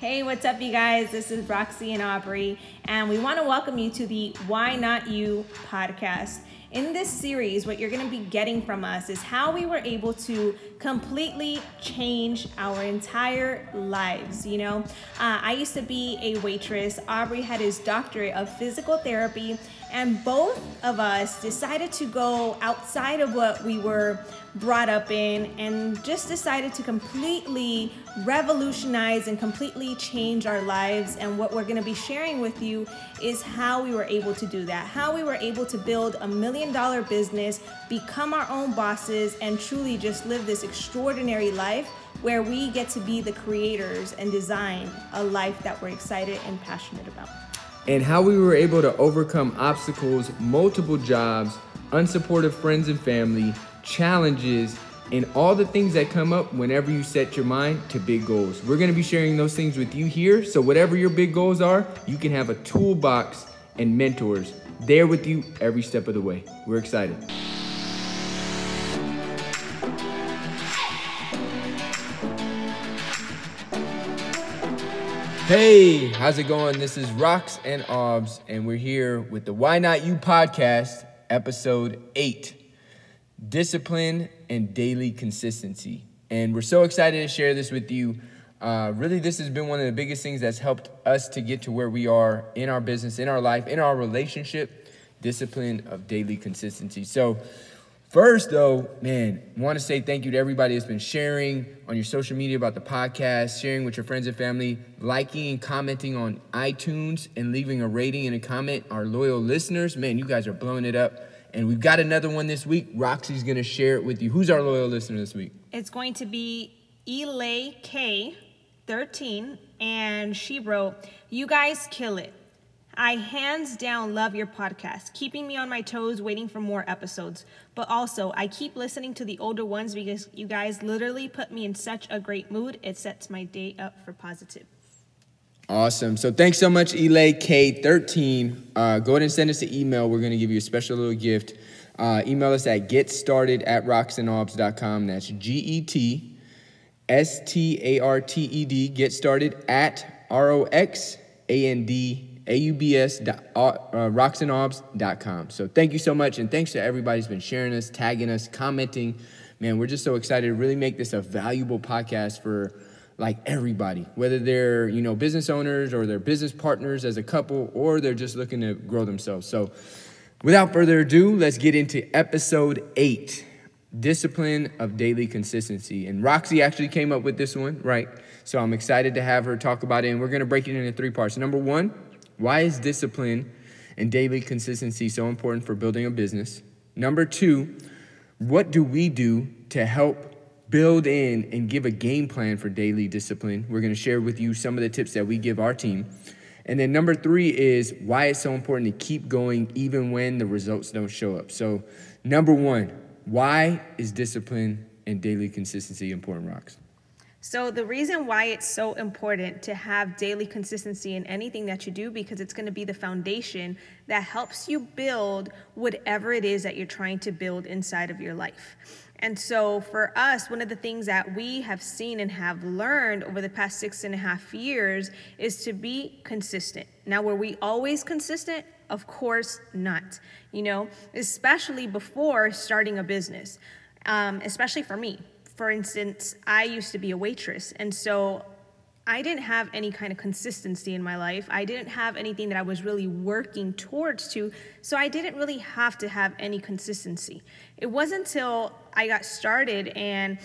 Hey, what's up, you guys? This is Roxy and Aubrey, and we want to welcome you to the Why Not You podcast. In this series, what you're going to be getting from us is how we were able to completely change our entire lives. You know, uh, I used to be a waitress, Aubrey had his doctorate of physical therapy, and both of us decided to go outside of what we were brought up in and just decided to completely revolutionize and completely change our lives. And what we're to be sharing with you is how we were able to do that, how we were able to build a million dollar business, become our own bosses, and truly just live this extraordinary life where we get to be the creators and design a life that we're excited and passionate about. And how we were able to overcome obstacles, multiple jobs, unsupportive friends and family, challenges, and all the things that come up whenever you set your mind to big goals. We're gonna be sharing those things with you here. So, whatever your big goals are, you can have a toolbox and mentors there with you every step of the way. We're excited. Hey, how's it going? This is Rox and Aubs, and we're here with the Why Not You podcast, episode 8 Discipline and Daily Consistency. And we're so excited to share this with you. Uh, really, this has been one of the biggest things that's helped us to get to where we are in our business, in our life, in our relationship discipline of daily consistency. So, First, though, man, want to say thank you to everybody that's been sharing on your social media about the podcast, sharing with your friends and family, liking and commenting on iTunes, and leaving a rating and a comment. Our loyal listeners, man, you guys are blowing it up. And we've got another one this week. Roxy's going to share it with you. Who's our loyal listener this week? It's going to be Elay K13, and she wrote, You guys kill it. I hands down love your podcast, keeping me on my toes, waiting for more episodes. But also, I keep listening to the older ones because you guys literally put me in such a great mood. It sets my day up for positive. Awesome. So thanks so much, Elay K13. Uh, go ahead and send us an email. We're going to give you a special little gift. Uh, email us at getstarted at roxandaubs.com. That's G E T S T A R T E D, get started at R O X A N D aubs, uh, So thank you so much, and thanks to everybody who's been sharing us, tagging us, commenting. Man, we're just so excited to really make this a valuable podcast for like everybody, whether they're you know business owners or they're business partners as a couple, or they're just looking to grow themselves. So, without further ado, let's get into episode eight discipline of daily consistency. And Roxy actually came up with this one, right? So I'm excited to have her talk about it. And we're going to break it into three parts. Number one, why is discipline and daily consistency so important for building a business? Number two, what do we do to help build in and give a game plan for daily discipline? We're going to share with you some of the tips that we give our team. And then number three is why it's so important to keep going even when the results don't show up. So, number one, why is discipline and daily consistency important, Rox? So, the reason why it's so important to have daily consistency in anything that you do, because it's going to be the foundation that helps you build whatever it is that you're trying to build inside of your life. And so, for us, one of the things that we have seen and have learned over the past six and a half years is to be consistent. Now, were we always consistent? Of course not. You know, especially before starting a business, um, especially for me for instance, I used to be a waitress, and so I didn't have any kind of consistency in my life. I didn't have anything that I was really working towards to, so I didn't really have to have any consistency. It wasn't until I got started and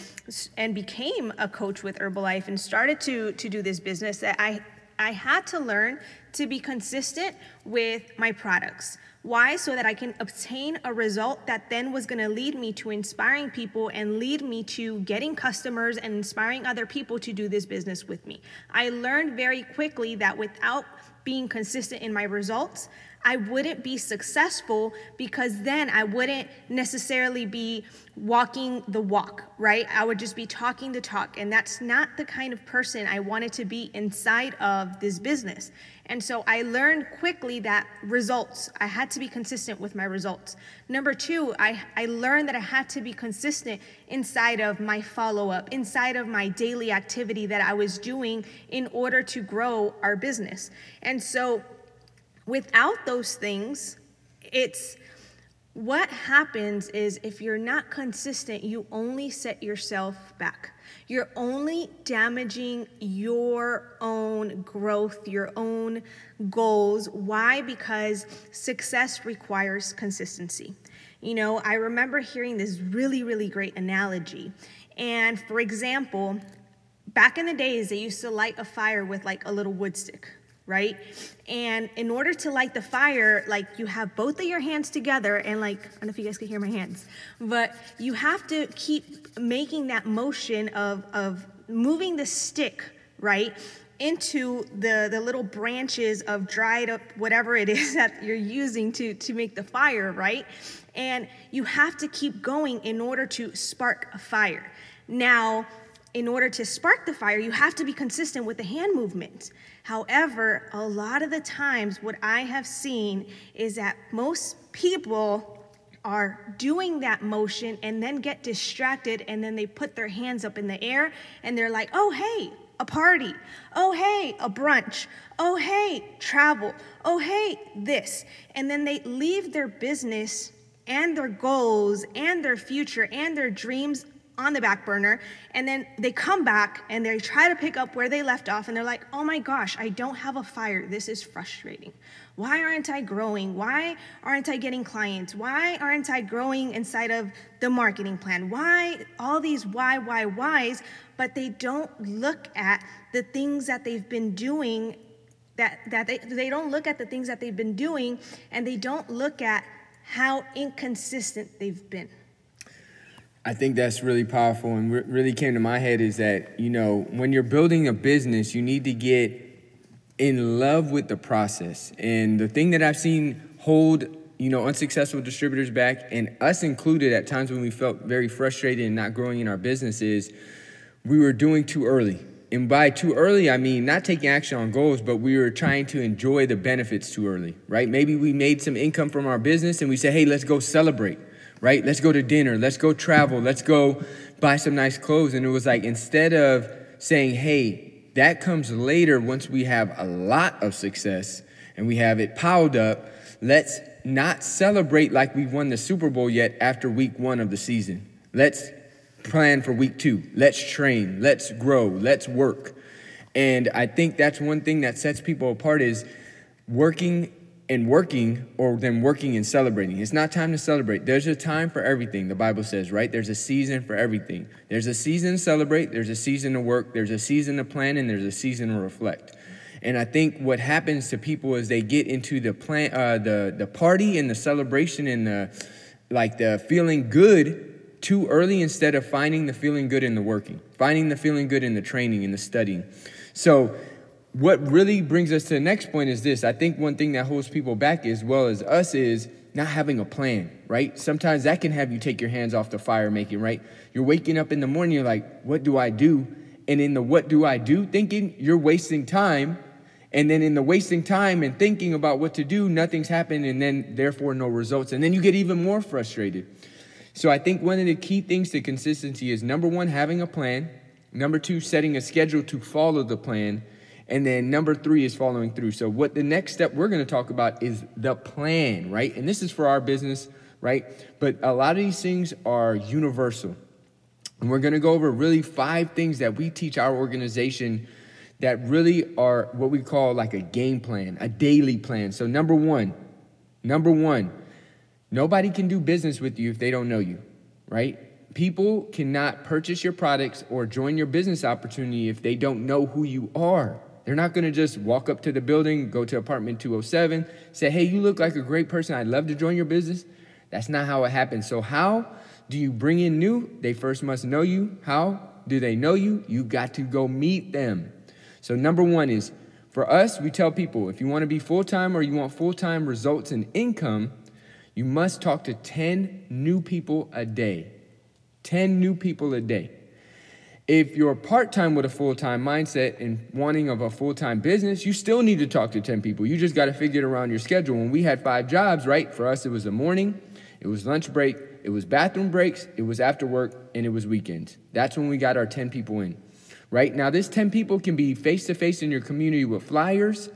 and became a coach with Herbalife and started to to do this business that I I had to learn to be consistent with my products. Why? So that I can obtain a result that then was going to lead me to inspiring people and lead me to getting customers and inspiring other people to do this business with me. I learned very quickly that without being consistent in my results, I wouldn't be successful because then I wouldn't necessarily be walking the walk, right? I would just be talking the talk. And that's not the kind of person I wanted to be inside of this business. And so I learned quickly that results, I had to be consistent with my results. Number two, I, I learned that I had to be consistent inside of my follow up, inside of my daily activity that I was doing in order to grow our business. And so without those things, it's what happens is if you're not consistent, you only set yourself back. You're only damaging your own growth, your own goals. Why? Because success requires consistency. You know, I remember hearing this really, really great analogy. And for example, back in the days, they used to light a fire with like a little wood stick, right? And in order to light the fire, like you have both of your hands together, and like, I don't know if you guys can hear my hands, but you have to keep making that motion of, of moving the stick, right? into the, the little branches of dried up whatever it is that you're using to, to make the fire, right? And you have to keep going in order to spark a fire. Now, in order to spark the fire, you have to be consistent with the hand movement. However, a lot of the times, what I have seen is that most people are doing that motion and then get distracted and then they put their hands up in the air and they're like, oh, hey, a party. Oh, hey, a brunch. Oh, hey, travel. Oh, hey, this. And then they leave their business and their goals and their future and their dreams on the back burner. And then they come back and they try to pick up where they left off and they're like, oh my gosh, I don't have a fire. This is frustrating. Why aren't I growing? Why aren't I getting clients? Why aren't I growing inside of the marketing plan? Why all these why, why, whys, but they don't look at the things that they've been doing that, that they, they don't look at the things that they've been doing and they don't look at how inconsistent they've been. I think that's really powerful and what really came to my head is that, you know, when you're building a business, you need to get in love with the process. And the thing that I've seen hold, you know, unsuccessful distributors back and us included at times when we felt very frustrated and not growing in our business is we were doing too early. And by too early, I mean not taking action on goals, but we were trying to enjoy the benefits too early, right? Maybe we made some income from our business and we said, hey, let's go celebrate right? Let's go to dinner. Let's go travel. Let's go buy some nice clothes. And it was like, instead of saying, hey, that comes later once we have a lot of success and we have it piled up, let's not celebrate like we've won the Super Bowl yet after week one of the season. Let's plan for week two. Let's train. Let's grow. Let's work. And I think that's one thing that sets people apart is working and working or then working and celebrating. It's not time to celebrate. There's a time for everything, the Bible says, right? There's a season for everything. There's a season to celebrate, there's a season to work, there's a season to plan, and there's a season to reflect. And I think what happens to people is they get into the plan, uh, the the party and the celebration and the like the feeling good too early instead of finding the feeling good in the working, finding the feeling good in the training and the studying. So what really brings us to the next point is this. I think one thing that holds people back as well as us is not having a plan, right? Sometimes that can have you take your hands off the fire making, right? You're waking up in the morning, you're like, what do I do? And in the what do I do thinking, you're wasting time. And then in the wasting time and thinking about what to do, nothing's happened, and then therefore no results. And then you get even more frustrated. So I think one of the key things to consistency is number one, having a plan. Number two, setting a schedule to follow the plan. And then number three is following through. So, what the next step we're going to talk about is the plan, right? And this is for our business, right? But a lot of these things are universal. And we're going to go over really five things that we teach our organization that really are what we call like a game plan, a daily plan. So, number one, number one, nobody can do business with you if they don't know you, right? People cannot purchase your products or join your business opportunity if they don't know who you are. They're not going to just walk up to the building, go to apartment 207, say, hey, you look like a great person. I'd love to join your business. That's not how it happens. So, how do you bring in new? They first must know you. How do they know you? You got to go meet them. So, number one is for us, we tell people if you want to be full time or you want full time results and income, you must talk to 10 new people a day. 10 new people a day. If you're part time with a full time mindset and wanting of a full time business, you still need to talk to 10 people. You just got to figure it around your schedule. When we had five jobs, right? For us, it was the morning, it was lunch break, it was bathroom breaks, it was after work, and it was weekends. That's when we got our 10 people in, right? Now, this 10 people can be face to face in your community with flyers.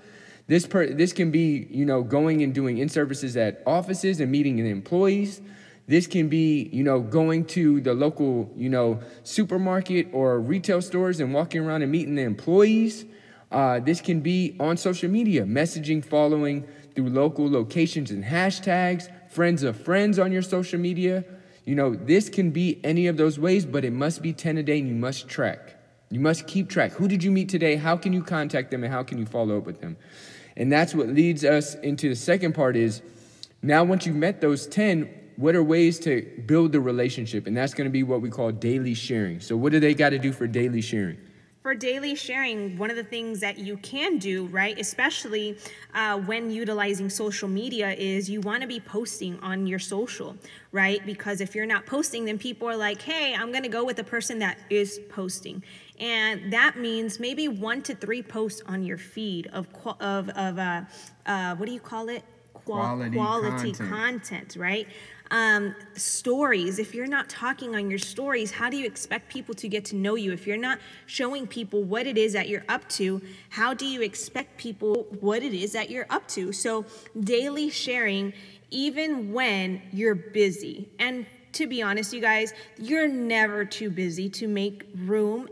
This, per, this can be, you know, going and doing in services at offices and meeting employees. This can be, you know, going to the local, you know, supermarket or retail stores and walking around and meeting the employees. Uh, this can be on social media, messaging, following through local locations and hashtags, friends of friends on your social media. You know, this can be any of those ways, but it must be 10 a day and you must track. You must keep track. Who did you meet today? How can you contact them and how can you follow up with them? And that's what leads us into the second part is now once you've met those 10, what are ways to build the relationship? And that's going to be what we call daily sharing. So, what do they got to do for daily sharing? For daily sharing, one of the things that you can do, right, especially uh, when utilizing social media, is you want to be posting on your social, right? Because if you're not posting, then people are like, hey, I'm going to go with the person that is posting. And that means maybe one to three posts on your feed of, of, of uh, uh, what do you call it? Quality, quality content. content, right? Um, stories, if you're not talking on your stories, how do you expect people to get to know you? If you're not showing people what it is that you're up to, how do you expect people what it is that you're up to? So, daily sharing, even when you're busy. And to be honest, you guys, you're never too busy to make room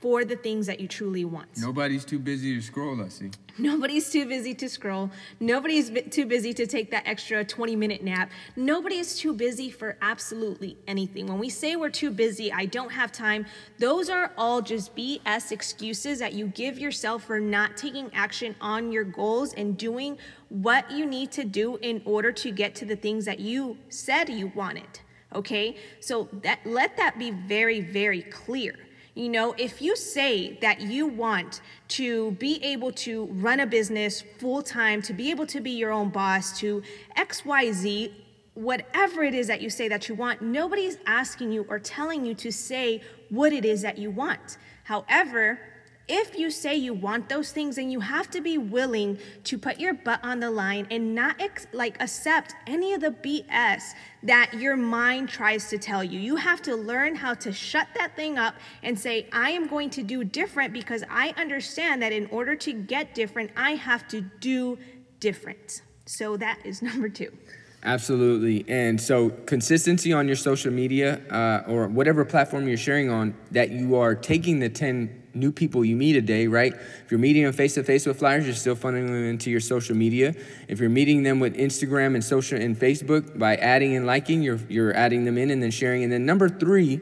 for the things that you truly want. Nobody's too busy to scroll, I see. Nobody's too busy to scroll. Nobody's too busy to take that extra 20 minute nap. Nobody is too busy for absolutely anything. When we say we're too busy, I don't have time, those are all just BS excuses that you give yourself for not taking action on your goals and doing what you need to do in order to get to the things that you said you wanted. Okay? So that let that be very very clear. You know, if you say that you want to be able to run a business full time, to be able to be your own boss, to XYZ, whatever it is that you say that you want, nobody's asking you or telling you to say what it is that you want. However, if you say you want those things and you have to be willing to put your butt on the line and not ex- like accept any of the bs that your mind tries to tell you. You have to learn how to shut that thing up and say i am going to do different because i understand that in order to get different i have to do different. So that is number two. Absolutely. And so, consistency on your social media uh, or whatever platform you're sharing on, that you are taking the 10 new people you meet a day, right? If you're meeting them face to face with flyers, you're still funneling them into your social media. If you're meeting them with Instagram and social and Facebook by adding and liking, you're, you're adding them in and then sharing. And then number three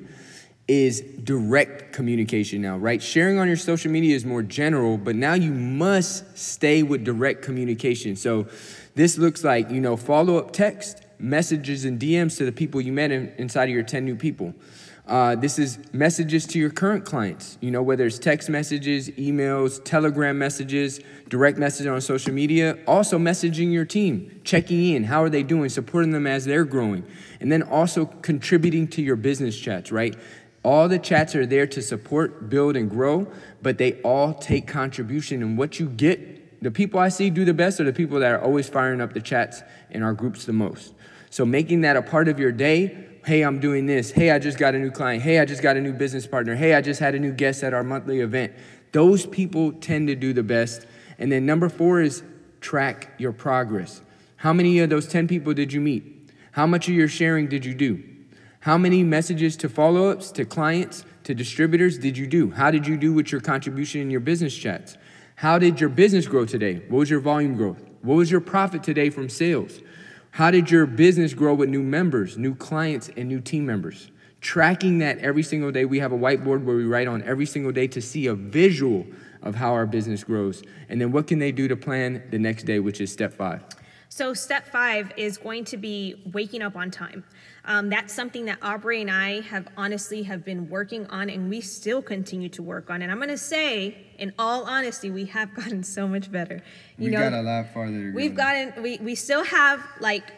is direct communication now, right? Sharing on your social media is more general, but now you must stay with direct communication. So this looks like, you know, follow up text, messages, and DMs to the people you met in, inside of your 10 new people. Uh, this is messages to your current clients, you know, whether it's text messages, emails, telegram messages, direct message on social media, also messaging your team, checking in, how are they doing, supporting them as they're growing, and then also contributing to your business chats, right? All the chats are there to support, build, and grow, but they all take contribution. And what you get, the people I see do the best are the people that are always firing up the chats in our groups the most. So making that a part of your day Hey, I'm doing this. Hey, I just got a new client. Hey, I just got a new business partner. Hey, I just had a new guest at our monthly event. Those people tend to do the best. And then number four is track your progress. How many of those 10 people did you meet? How much of your sharing did you do? How many messages to follow ups, to clients, to distributors did you do? How did you do with your contribution in your business chats? How did your business grow today? What was your volume growth? What was your profit today from sales? How did your business grow with new members, new clients, and new team members? Tracking that every single day. We have a whiteboard where we write on every single day to see a visual of how our business grows. And then what can they do to plan the next day, which is step five? So, step five is going to be waking up on time. Um, that's something that Aubrey and I have honestly have been working on, and we still continue to work on. And I'm going to say, in all honesty, we have gotten so much better. You we know, got a lot farther. we've gotten. We we still have like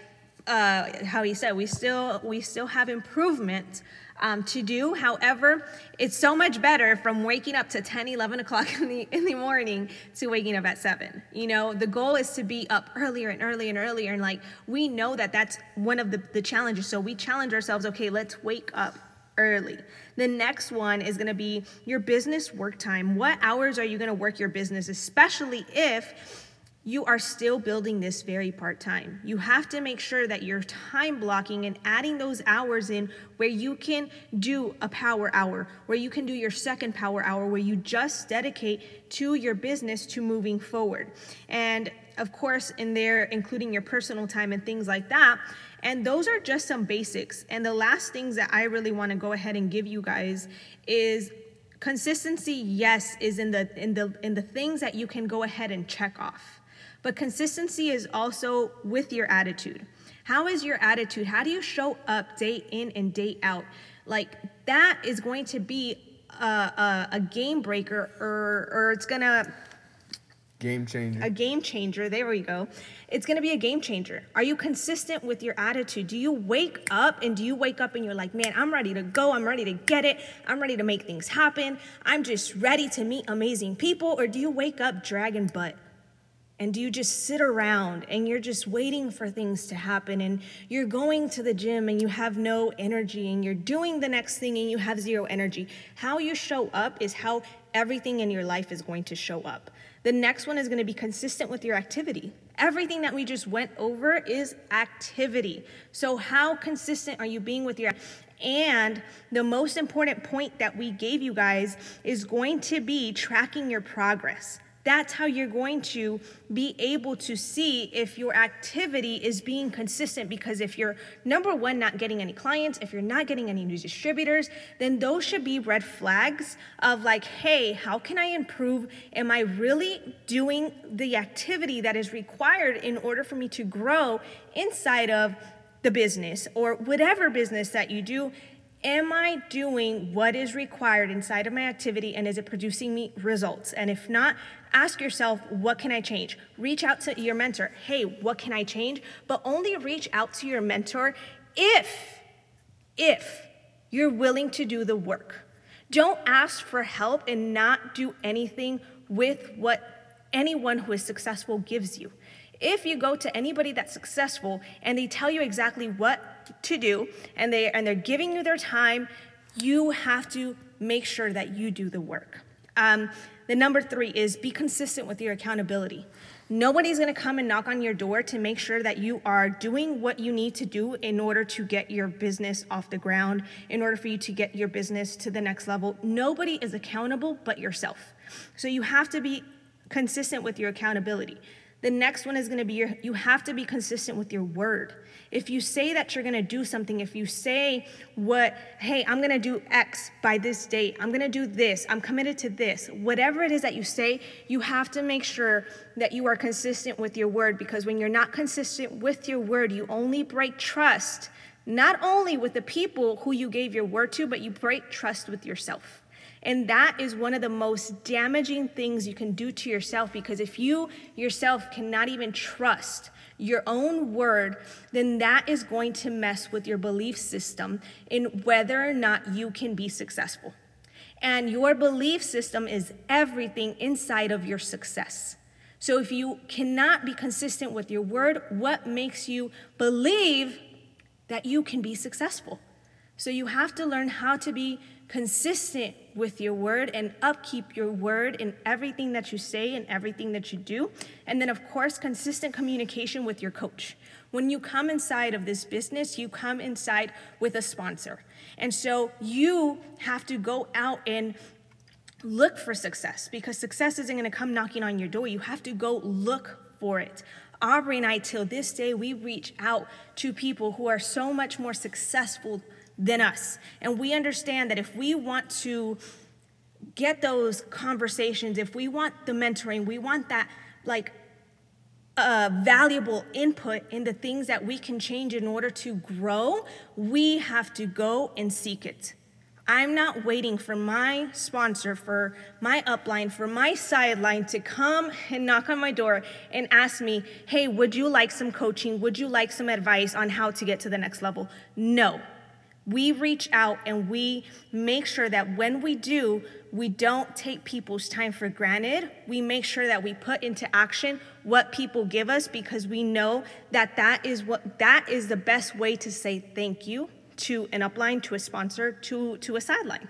uh, how he said we still we still have improvement um, to do. However, it's so much better from waking up to 10, 11 o'clock in the, in the morning to waking up at 7. You know, the goal is to be up earlier and earlier and earlier. And like, we know that that's one of the, the challenges. So we challenge ourselves okay, let's wake up early. The next one is going to be your business work time. What hours are you going to work your business, especially if you are still building this very part time. You have to make sure that you're time blocking and adding those hours in where you can do a power hour, where you can do your second power hour, where you just dedicate to your business to moving forward. And of course, in there, including your personal time and things like that. And those are just some basics. And the last things that I really want to go ahead and give you guys is consistency yes is in the in the in the things that you can go ahead and check off but consistency is also with your attitude. How is your attitude? How do you show up day in and day out? Like that is going to be a, a, a game breaker, or or it's gonna game changer. A game changer. There we go. It's going to be a game changer. Are you consistent with your attitude? Do you wake up and do you wake up and you're like, man, I'm ready to go. I'm ready to get it. I'm ready to make things happen. I'm just ready to meet amazing people. Or do you wake up dragging butt? And do you just sit around and you're just waiting for things to happen and you're going to the gym and you have no energy and you're doing the next thing and you have zero energy? How you show up is how everything in your life is going to show up. The next one is going to be consistent with your activity. Everything that we just went over is activity. So, how consistent are you being with your and the most important point that we gave you guys is going to be tracking your progress. That's how you're going to be able to see if your activity is being consistent. Because if you're, number one, not getting any clients, if you're not getting any new distributors, then those should be red flags of like, hey, how can I improve? Am I really doing the activity that is required in order for me to grow inside of the business or whatever business that you do? Am I doing what is required inside of my activity and is it producing me results? And if not, ask yourself, what can I change? Reach out to your mentor. Hey, what can I change? But only reach out to your mentor if, if you're willing to do the work. Don't ask for help and not do anything with what anyone who is successful gives you. If you go to anybody that's successful and they tell you exactly what to do and they and they're giving you their time, you have to make sure that you do the work. Um, the number three is be consistent with your accountability. Nobody's gonna come and knock on your door to make sure that you are doing what you need to do in order to get your business off the ground, in order for you to get your business to the next level. Nobody is accountable but yourself. So you have to be consistent with your accountability. The next one is going to be your, you have to be consistent with your word. If you say that you're going to do something, if you say what, hey, I'm going to do X by this date, I'm going to do this, I'm committed to this, whatever it is that you say, you have to make sure that you are consistent with your word because when you're not consistent with your word, you only break trust, not only with the people who you gave your word to, but you break trust with yourself. And that is one of the most damaging things you can do to yourself because if you yourself cannot even trust your own word, then that is going to mess with your belief system in whether or not you can be successful. And your belief system is everything inside of your success. So if you cannot be consistent with your word, what makes you believe that you can be successful? So you have to learn how to be consistent with your word and upkeep your word in everything that you say and everything that you do. And then, of course, consistent communication with your coach. When you come inside of this business, you come inside with a sponsor. And so you have to go out and look for success because success isn't going to come knocking on your door. You have to go look for it. Aubrey and I, till this day, we reach out to people who are so much more successful than us. And we understand that if we want to get those conversations, if we want the mentoring, we want that like uh, valuable input in the things that we can change in order to grow, we have to go and seek it. I'm not waiting for my sponsor, for my upline, for my sideline to come and knock on my door and ask me, hey, would you like some coaching? Would you like some advice on how to get to the next level? No, we reach out and we make sure that when we do, we don't take people's time for granted. We make sure that we put into action what people give us because we know that that is what that is the best way to say thank you to an upline, to a sponsor, to to a sideline.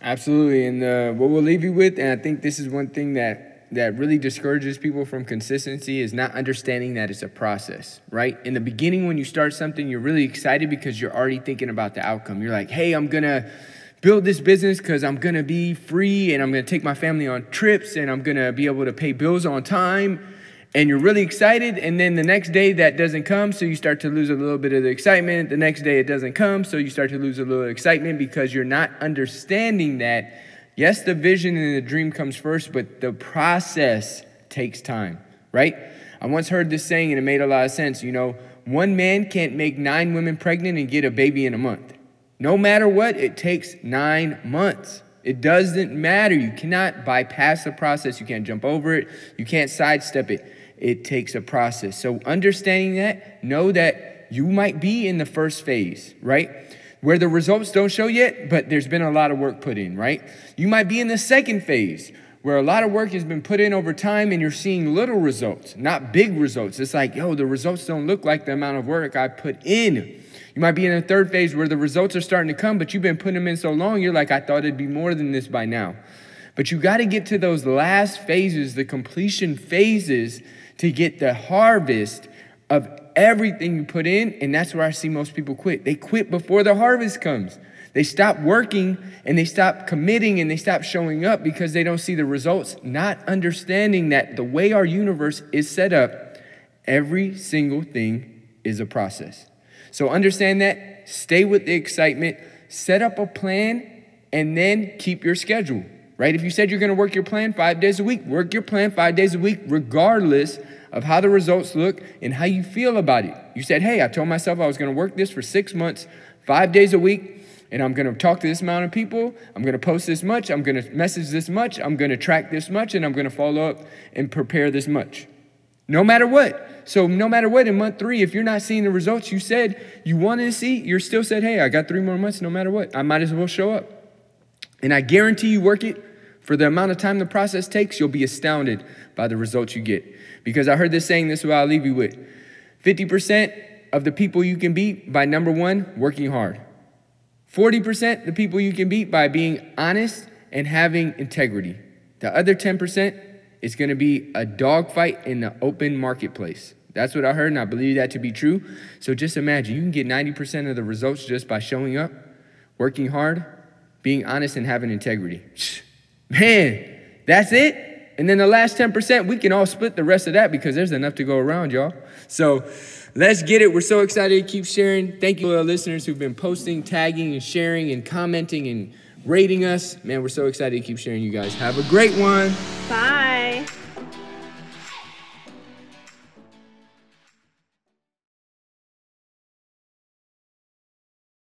Absolutely, and uh, what we'll leave you with, and I think this is one thing that that really discourages people from consistency is not understanding that it's a process, right? In the beginning, when you start something, you're really excited because you're already thinking about the outcome. You're like, hey, I'm gonna build this business because I'm gonna be free and I'm gonna take my family on trips and I'm gonna be able to pay bills on time. And you're really excited, and then the next day that doesn't come, so you start to lose a little bit of the excitement. The next day it doesn't come, so you start to lose a little excitement because you're not understanding that Yes, the vision and the dream comes first, but the process takes time, right? I once heard this saying and it made a lot of sense. You know, one man can't make nine women pregnant and get a baby in a month. No matter what, it takes nine months. It doesn't matter. You cannot bypass the process. You can't jump over it. You can't sidestep it. It takes a process. So, understanding that, know that you might be in the first phase, right? Where the results don't show yet, but there's been a lot of work put in, right? You might be in the second phase where a lot of work has been put in over time and you're seeing little results, not big results. It's like, yo, the results don't look like the amount of work I put in. You might be in a third phase where the results are starting to come, but you've been putting them in so long, you're like, I thought it'd be more than this by now. But you got to get to those last phases, the completion phases, to get the harvest of everything you put in, and that's where I see most people quit. They quit before the harvest comes. They stop working and they stop committing and they stop showing up because they don't see the results, not understanding that the way our universe is set up, every single thing is a process. So understand that, stay with the excitement, set up a plan, and then keep your schedule, right? If you said you're gonna work your plan five days a week, work your plan five days a week, regardless of how the results look and how you feel about it. You said, hey, I told myself I was going to work this for six months, five days a week, and I'm going to talk to this amount of people. I'm going to post this much. I'm going to message this much. I'm going to track this much, and I'm going to follow up and prepare this much. No matter what. So, no matter what, in month three, if you're not seeing the results you said you wanted to see, you're still said, hey, I got three more months, no matter what. I might as well show up. And I guarantee you work it for the amount of time the process takes, you'll be astounded by the results you get. Because I heard this saying, this is what I'll leave you with 50% of the people you can beat by number one, working hard. 40% the people you can beat by being honest and having integrity. The other 10% is gonna be a dogfight in the open marketplace. That's what I heard, and I believe that to be true. So just imagine you can get 90% of the results just by showing up, working hard, being honest, and having integrity. Man, that's it. And then the last 10%, we can all split the rest of that because there's enough to go around, y'all. So let's get it. We're so excited to keep sharing. Thank you to our listeners who've been posting, tagging, and sharing, and commenting, and rating us. Man, we're so excited to keep sharing you guys. Have a great one. Bye.